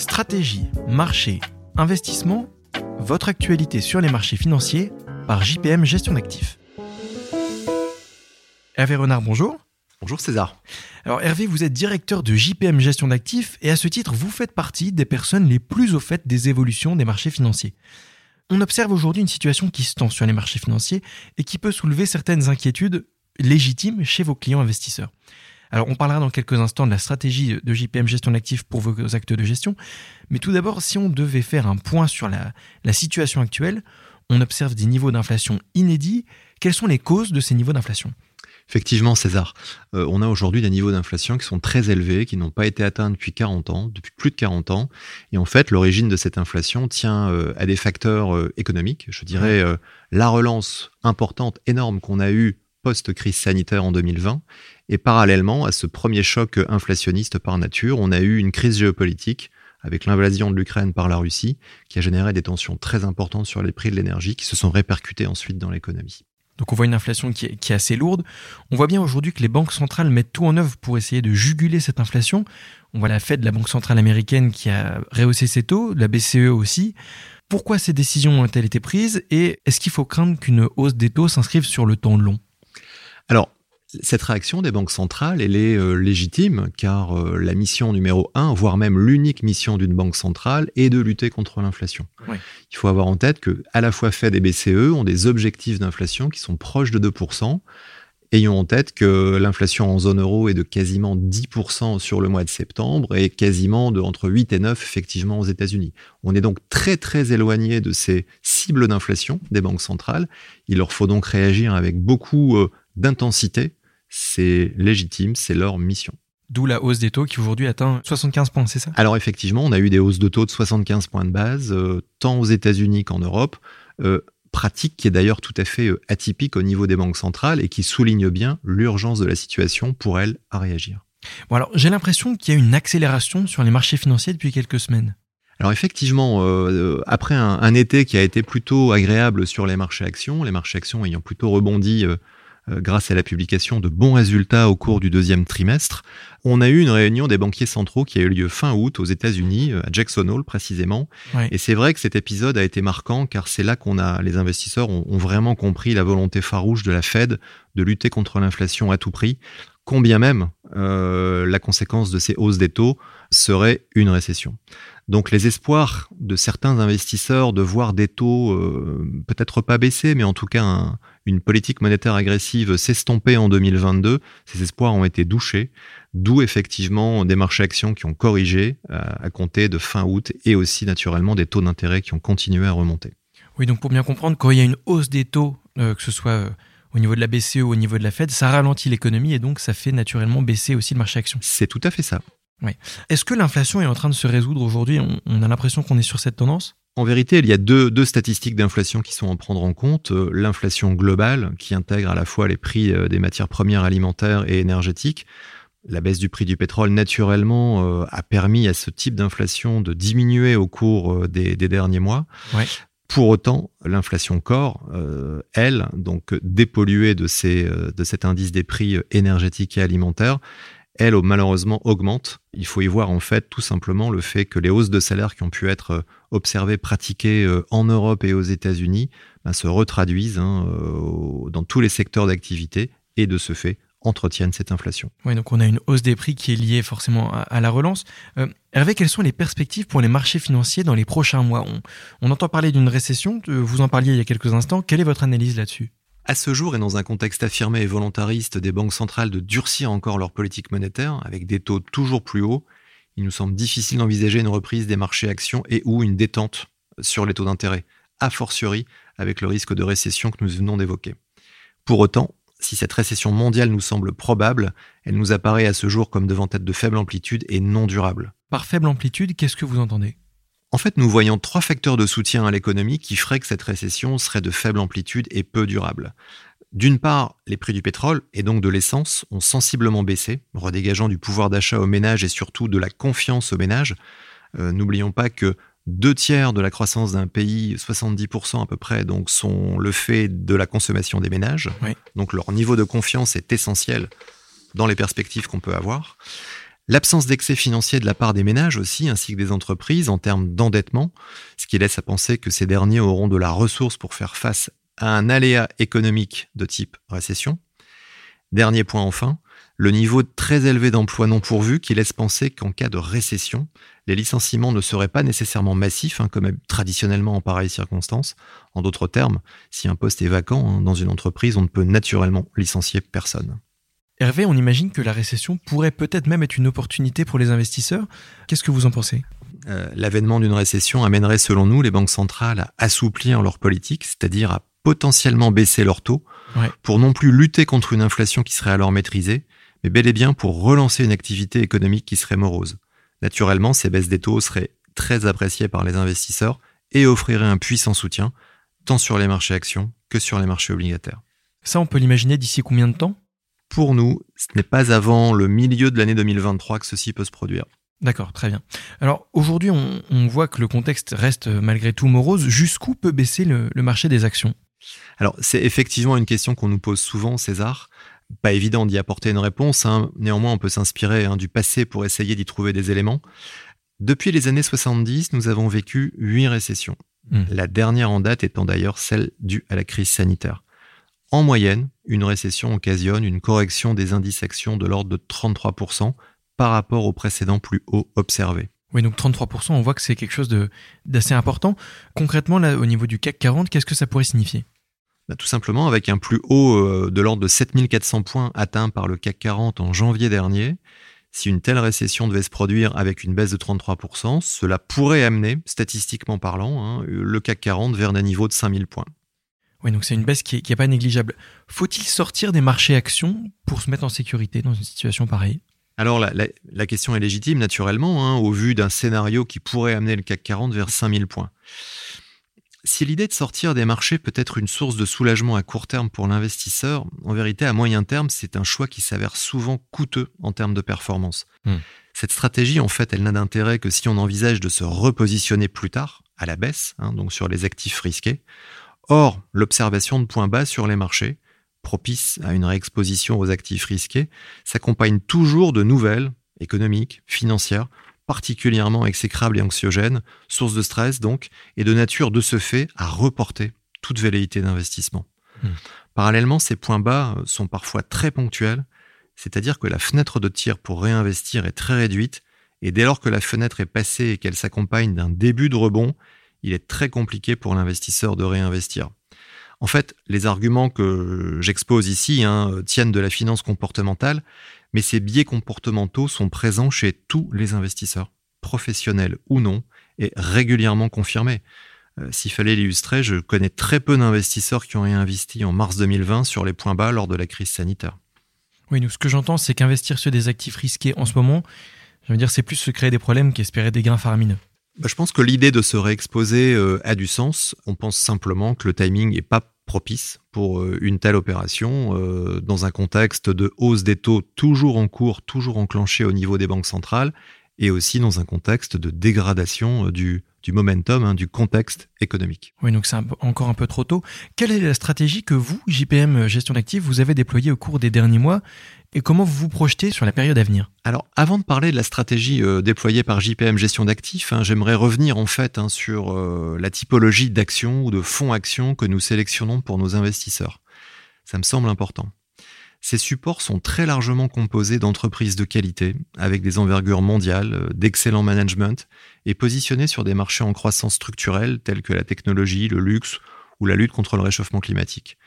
Stratégie, marché, investissement, votre actualité sur les marchés financiers par JPM Gestion d'actifs. Hervé Renard, bonjour. Bonjour César. Alors Hervé, vous êtes directeur de JPM Gestion d'actifs et à ce titre, vous faites partie des personnes les plus au fait des évolutions des marchés financiers. On observe aujourd'hui une situation qui se tend sur les marchés financiers et qui peut soulever certaines inquiétudes légitimes chez vos clients investisseurs. Alors, on parlera dans quelques instants de la stratégie de JPM gestion d'actifs pour vos actes de gestion. Mais tout d'abord, si on devait faire un point sur la, situation actuelle, on observe des niveaux d'inflation inédits. Quelles sont les causes de ces niveaux d'inflation? Effectivement, César, euh, on a aujourd'hui des niveaux d'inflation qui sont très élevés, qui n'ont pas été atteints depuis 40 ans, depuis plus de 40 ans. Et en fait, l'origine de cette inflation tient euh, à des facteurs euh, économiques. Je dirais la relance importante, énorme qu'on a eue post-crise sanitaire en 2020. Et parallèlement à ce premier choc inflationniste par nature, on a eu une crise géopolitique avec l'invasion de l'Ukraine par la Russie, qui a généré des tensions très importantes sur les prix de l'énergie, qui se sont répercutées ensuite dans l'économie. Donc on voit une inflation qui est, assez lourde. On voit bien aujourd'hui que les banques centrales mettent tout en œuvre pour essayer de juguler cette inflation. On voit la Fed, la Banque centrale américaine, qui a rehaussé ses taux, la BCE aussi. Pourquoi ces décisions ont-elles été prises et est-ce qu'il faut craindre qu'une hausse des taux s'inscrive sur le temps long? Alors, cette réaction des banques centrales, elle est euh, légitime, car euh, la mission numéro un, voire même l'unique mission d'une banque centrale, est de lutter contre l'inflation. Il faut avoir en tête que à la fois Fed et BCE ont des objectifs d'inflation qui sont proches de 2%. Ayons en tête que l'inflation en zone euro est de quasiment 10% sur le mois de septembre et quasiment de entre 8 et 9 effectivement aux États-Unis. On est donc très très éloigné de ces cibles d'inflation des banques centrales. Il leur faut donc réagir avec beaucoup euh, d'intensité c'est légitime, c'est leur mission. D'où la hausse des taux qui aujourd'hui atteint 75 points, c'est ça? Alors effectivement, on a eu des hausses de taux de 75 points de base, euh, tant aux États-Unis qu'en Europe. Euh, pratique qui est d'ailleurs tout à fait euh, atypique au niveau des banques centrales et qui souligne bien l'urgence de la situation pour elles à réagir. Bon alors j'ai l'impression qu'il y a une accélération sur les marchés financiers depuis quelques semaines. Alors effectivement, après un, été qui a été plutôt agréable sur les marchés actions, les marchés actions ayant plutôt rebondi grâce à la publication de bons résultats au cours du deuxième trimestre. On a eu une réunion des banquiers centraux qui a eu lieu fin août aux États-Unis, euh, à Jackson Hole précisément. Et c'est vrai que cet épisode a été marquant car c'est là qu'on a, les investisseurs ont, vraiment compris la volonté farouche de la Fed de lutter contre l'inflation à tout prix, combien même euh, la conséquence de ces hausses des taux serait une récession. Donc les espoirs de certains investisseurs de voir des taux peut-être pas baisser, mais en tout cas un, une politique monétaire agressive s'estomper en 2022, ces espoirs ont été douchés, d'où effectivement des marchés actions qui ont corrigé euh, à, compter de fin août et aussi naturellement des taux d'intérêt qui ont continué à remonter. Oui, donc pour bien comprendre, quand il y a une hausse des taux, euh, que ce soit euh, au niveau de la BCE ou au niveau de la Fed, ça ralentit l'économie et donc ça fait naturellement baisser aussi le marché actions. C'est tout à fait ça. Oui. Est-ce que l'inflation est en train de se résoudre aujourd'hui? On a l'impression qu'on est sur cette tendance? En vérité, il y a deux, statistiques d'inflation qui sont à prendre en compte. Euh, l'inflation globale, qui intègre à la fois les prix euh, des matières premières alimentaires et énergétiques. La baisse du prix du pétrole, naturellement, euh, a permis à ce type d'inflation de diminuer au cours des, derniers mois. Pour autant, l'inflation corps, elle, donc dépolluée de, ces, de cet indice des prix énergétiques et alimentaires, elle, malheureusement, augmente. Il faut y voir en fait tout simplement le fait que les hausses de salaire qui ont pu être euh, observées, pratiquées euh, en Europe et aux États-Unis, ben, se retraduisent hein, euh, dans tous les secteurs d'activité et de ce fait entretiennent cette inflation. Oui, donc on a une hausse des prix qui est liée forcément à, la relance. Hervé, quelles sont les perspectives pour les marchés financiers dans les prochains mois? On entend parler d'une récession, vous en parliez il y a quelques instants. Quelle est votre analyse là-dessus? À ce jour et dans un contexte affirmé et volontariste des banques centrales de durcir encore leur politique monétaire avec des taux toujours plus hauts, il nous semble difficile d'envisager une reprise des marchés actions et ou une détente sur les taux d'intérêt, a fortiori avec le risque de récession que nous venons d'évoquer. Pour autant, si cette récession mondiale nous semble probable, elle nous apparaît à ce jour comme devant être de faible amplitude et non durable. Par faible amplitude, qu'est-ce que vous entendez? En fait, nous voyons trois facteurs de soutien à l'économie qui feraient que cette récession serait de faible amplitude et peu durable. D'une part, les prix du pétrole et donc de l'essence ont sensiblement baissé, redégageant du pouvoir d'achat aux ménages et surtout de la confiance aux ménages. Euh, n'oublions pas que deux tiers de la croissance d'un pays, 70% à peu près, donc sont le fait de la consommation des ménages. Donc leur niveau de confiance est essentiel dans les perspectives qu'on peut avoir. L'absence d'excès financier de la part des ménages aussi, ainsi que des entreprises en termes d'endettement, ce qui laisse à penser que ces derniers auront de la ressource pour faire face à un aléa économique de type récession. Dernier point enfin, le niveau très élevé d'emplois non pourvus qui laisse penser qu'en cas de récession, les licenciements ne seraient pas nécessairement massifs, hein, comme traditionnellement en pareilles circonstances. En d'autres termes, si un poste est vacant hein, dans une entreprise, on ne peut naturellement licencier personne. Hervé, on imagine que la récession pourrait peut-être même être une opportunité pour les investisseurs. Qu'est-ce que vous en pensez? Euh, L'avènement d'une récession amènerait selon nous les banques centrales à assouplir leur politique, c'est-à-dire à potentiellement baisser leurs taux, pour non plus lutter contre une inflation qui serait alors maîtrisée, mais bel et bien pour relancer une activité économique qui serait morose. Naturellement, ces baisses des taux seraient très appréciées par les investisseurs et offriraient un puissant soutien, tant sur les marchés actions que sur les marchés obligataires. Ça, on peut l'imaginer d'ici combien de temps? Pour nous, ce n'est pas avant le milieu de l'année 2023 que ceci peut se produire. D'accord, très bien. Alors aujourd'hui, on, voit que le contexte reste malgré tout morose. Jusqu'où peut baisser le, marché des actions? Alors c'est effectivement une question qu'on nous pose souvent, César. Pas évident d'y apporter une réponse. Hein. Néanmoins, on peut s'inspirer hein, du passé pour essayer d'y trouver des éléments. Depuis les années 70, nous avons vécu huit récessions. Hmm. La dernière en date étant d'ailleurs celle due à la crise sanitaire. En moyenne, une récession occasionne une correction des indices actions de l'ordre de 33% par rapport au précédent plus haut observé. Oui, donc 33%, on voit que c'est quelque chose d'assez important. Concrètement, là, au niveau du CAC 40, qu'est-ce que ça pourrait signifier? Bah, Tout simplement, avec un plus haut euh, de l'ordre de 7400 points atteint par le CAC 40 en janvier dernier, si une telle récession devait se produire avec une baisse de 33%, cela pourrait amener, statistiquement parlant, hein, le CAC 40 vers un niveau de 5000 points. Oui, donc c'est une baisse qui n'est pas négligeable. Faut-il sortir des marchés actions pour se mettre en sécurité dans une situation pareille? Alors la, question est légitime naturellement, hein, au vu d'un scénario qui pourrait amener le CAC 40 vers 5000 points. Si l'idée de sortir des marchés peut être une source de soulagement à court terme pour l'investisseur, en vérité à moyen terme c'est un choix qui s'avère souvent coûteux en termes de performance. Hmm. Cette stratégie en fait elle n'a d'intérêt que si on envisage de se repositionner plus tard, à la baisse, hein, donc sur les actifs risqués, Or, l'observation de points bas sur les marchés, propice à une réexposition aux actifs risqués, s'accompagne toujours de nouvelles, économiques, financières, particulièrement exécrables et anxiogènes, sources de stress donc, et de nature de ce fait à reporter toute velléité d'investissement. Hmm. Parallèlement, ces points bas sont parfois très ponctuels, c'est-à-dire que la fenêtre de tir pour réinvestir est très réduite, et dès lors que la fenêtre est passée et qu'elle s'accompagne d'un début de rebond, il est très compliqué pour l'investisseur de réinvestir. En fait, les arguments que j'expose ici hein, tiennent de la finance comportementale, mais ces biais comportementaux sont présents chez tous les investisseurs, professionnels ou non, et régulièrement confirmés. Euh, s'il fallait l'illustrer, je connais très peu d'investisseurs qui ont réinvesti en mars 2020 sur les points bas lors de la crise sanitaire. Oui, nous, ce que j'entends, c'est qu'investir sur des actifs risqués en ce moment, je veux c'est plus se créer des problèmes qu'espérer des gains faramineux. Bah, je pense que l'idée de se réexposer euh, a du sens. On pense simplement que le timing n'est pas propice pour euh, une telle opération euh, dans un contexte de hausse des taux toujours en cours, toujours enclenché au niveau des banques centrales et aussi dans un contexte de dégradation du, du momentum, hein, du contexte économique. Oui, donc c'est encore un peu trop tôt. Quelle est la stratégie que vous, JPM Gestion d'actifs, vous avez déployée au cours des derniers mois et comment vous vous projetez sur la période à venir? Alors, avant de parler de la stratégie euh, déployée par JPM Gestion d'actifs, hein, j'aimerais revenir en fait hein, sur euh, la typologie d'actions ou de fonds actions que nous sélectionnons pour nos investisseurs. Ça me semble important. Ces supports sont très largement composés d'entreprises de qualité, avec des envergures mondiales, euh, d'excellent management, et positionnés sur des marchés en croissance structurelle tels que la technologie, le luxe ou la lutte contre le réchauffement climatique.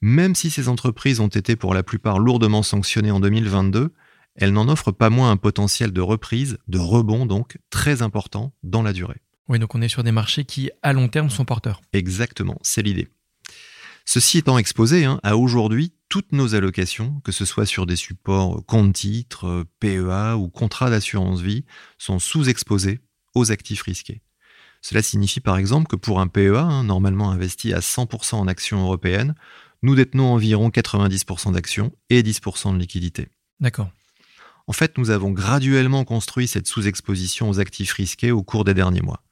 Même si ces entreprises ont été pour la plupart lourdement sanctionnées en 2022, elles n'en offrent pas moins un potentiel de reprise, de rebond donc, très important dans la durée. Oui, donc on est sur des marchés qui, à long terme, sont porteurs. Exactement, c'est l'idée. Ceci étant exposé hein, à aujourd'hui, toutes nos allocations, que ce soit sur des supports compte-titres, PEA ou contrats d'assurance vie, sont sous-exposées aux actifs risqués. Cela signifie par exemple que pour un PEA, hein, normalement investi à 100% en actions européennes, nous détenons environ 90% d'actions et 10% de liquidités. D'accord. En fait, nous avons graduellement construit cette sous-exposition aux actifs risqués au cours des derniers mois.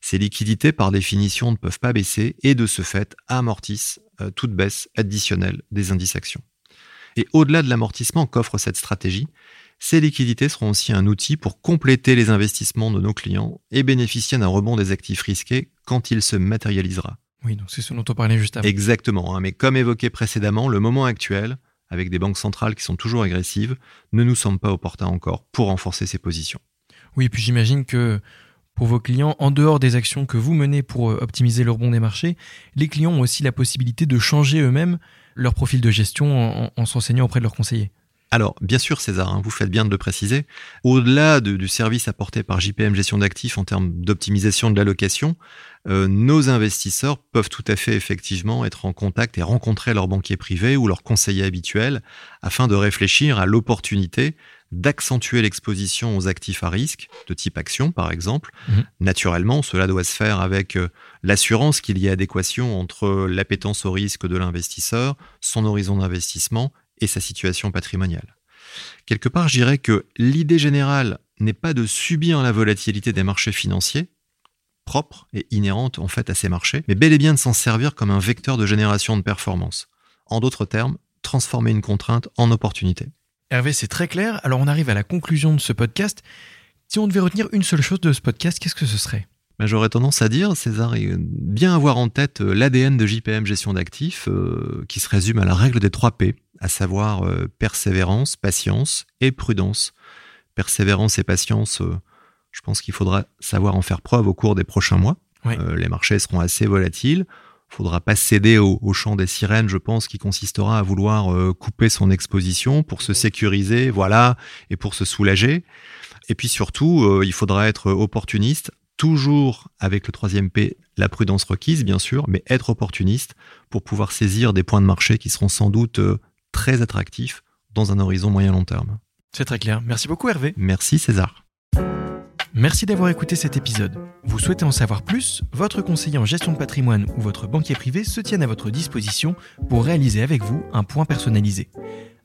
Ces liquidités, par définition, ne peuvent pas baisser et de ce fait amortissent euh, toute baisse additionnelle des indices actions. Et au-delà de l'amortissement qu'offre cette stratégie, Ces liquidités seront aussi un outil pour compléter les investissements de nos clients et bénéficier d'un rebond des actifs risqués quand il se matérialisera. Oui, donc c'est ce dont on parlait juste avant. Exactement, hein, mais comme évoqué précédemment, le moment actuel, avec des banques centrales qui sont toujours agressives, ne nous semble pas opportun encore pour renforcer ces positions. Oui, et puis j'imagine que pour vos clients, en dehors des actions que vous menez pour euh, optimiser le rebond des marchés, les clients ont aussi la possibilité de changer eux-mêmes leur profil de gestion en, s'enseignant auprès de leurs conseillers. Alors, bien sûr, César, hein, vous faites bien de le préciser. Au-delà du service apporté par JPM Gestion d'actifs en termes d'optimisation de l'allocation, euh, nos investisseurs peuvent tout à fait effectivement être en contact et rencontrer leur banquier privé ou leur conseiller habituel afin de réfléchir à l'opportunité d'accentuer l'exposition aux actifs à risque, de type action par exemple. Mhm. Naturellement, cela doit se faire avec euh, l'assurance qu'il y ait adéquation entre l'appétence au risque de l'investisseur, son horizon d'investissement et sa situation patrimoniale. Quelque part, je dirais que l'idée générale n'est pas de subir la volatilité des marchés financiers, propre et inhérente en fait à ces marchés, mais bel et bien de s'en servir comme un vecteur de génération de performance. En d'autres termes, transformer une contrainte en opportunité. Hervé, c'est très clair. Alors on arrive à la conclusion de ce podcast. Si on devait retenir une seule chose de ce podcast, qu'est-ce que ce serait? Ben, J'aurais tendance à dire, César, bien avoir en tête euh, l'ADN de JPM Gestion d'actifs, euh, qui se résume à la règle des 3 P, à savoir euh, persévérance, patience et prudence. Persévérance et patience, je pense qu'il faudra savoir en faire preuve au cours des prochains mois. les marchés seront assez volatiles faudra pas céder au, au, chant des sirènes, je pense, qui consistera à vouloir euh, couper son exposition pour se sécuriser, voilà, et pour se soulager. Et puis surtout, euh, il faudra être opportuniste, toujours avec le troisième P, la prudence requise, bien sûr, mais être opportuniste pour pouvoir saisir des points de marché qui seront sans doute euh, très attractifs dans un horizon moyen-long terme. C'est très clair. Merci beaucoup Hervé. Merci César. Merci d'avoir écouté cet épisode. Vous souhaitez en savoir plus? Votre conseiller en gestion de patrimoine ou votre banquier privé se tiennent à votre disposition pour réaliser avec vous un point personnalisé.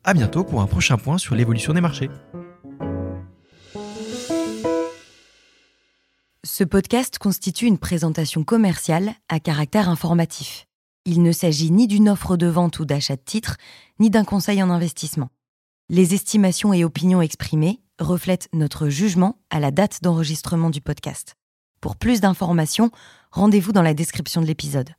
À bientôt pour un prochain point sur l'évolution des marchés. Ce podcast constitue une présentation commerciale à caractère informatif. Il ne s'agit ni d'une offre de vente ou d'achat de titres, ni d'un conseil en investissement. Les estimations et opinions exprimées reflètent notre jugement à la date d'enregistrement du podcast. Pour plus d'informations, rendez-vous dans la description de l'épisode.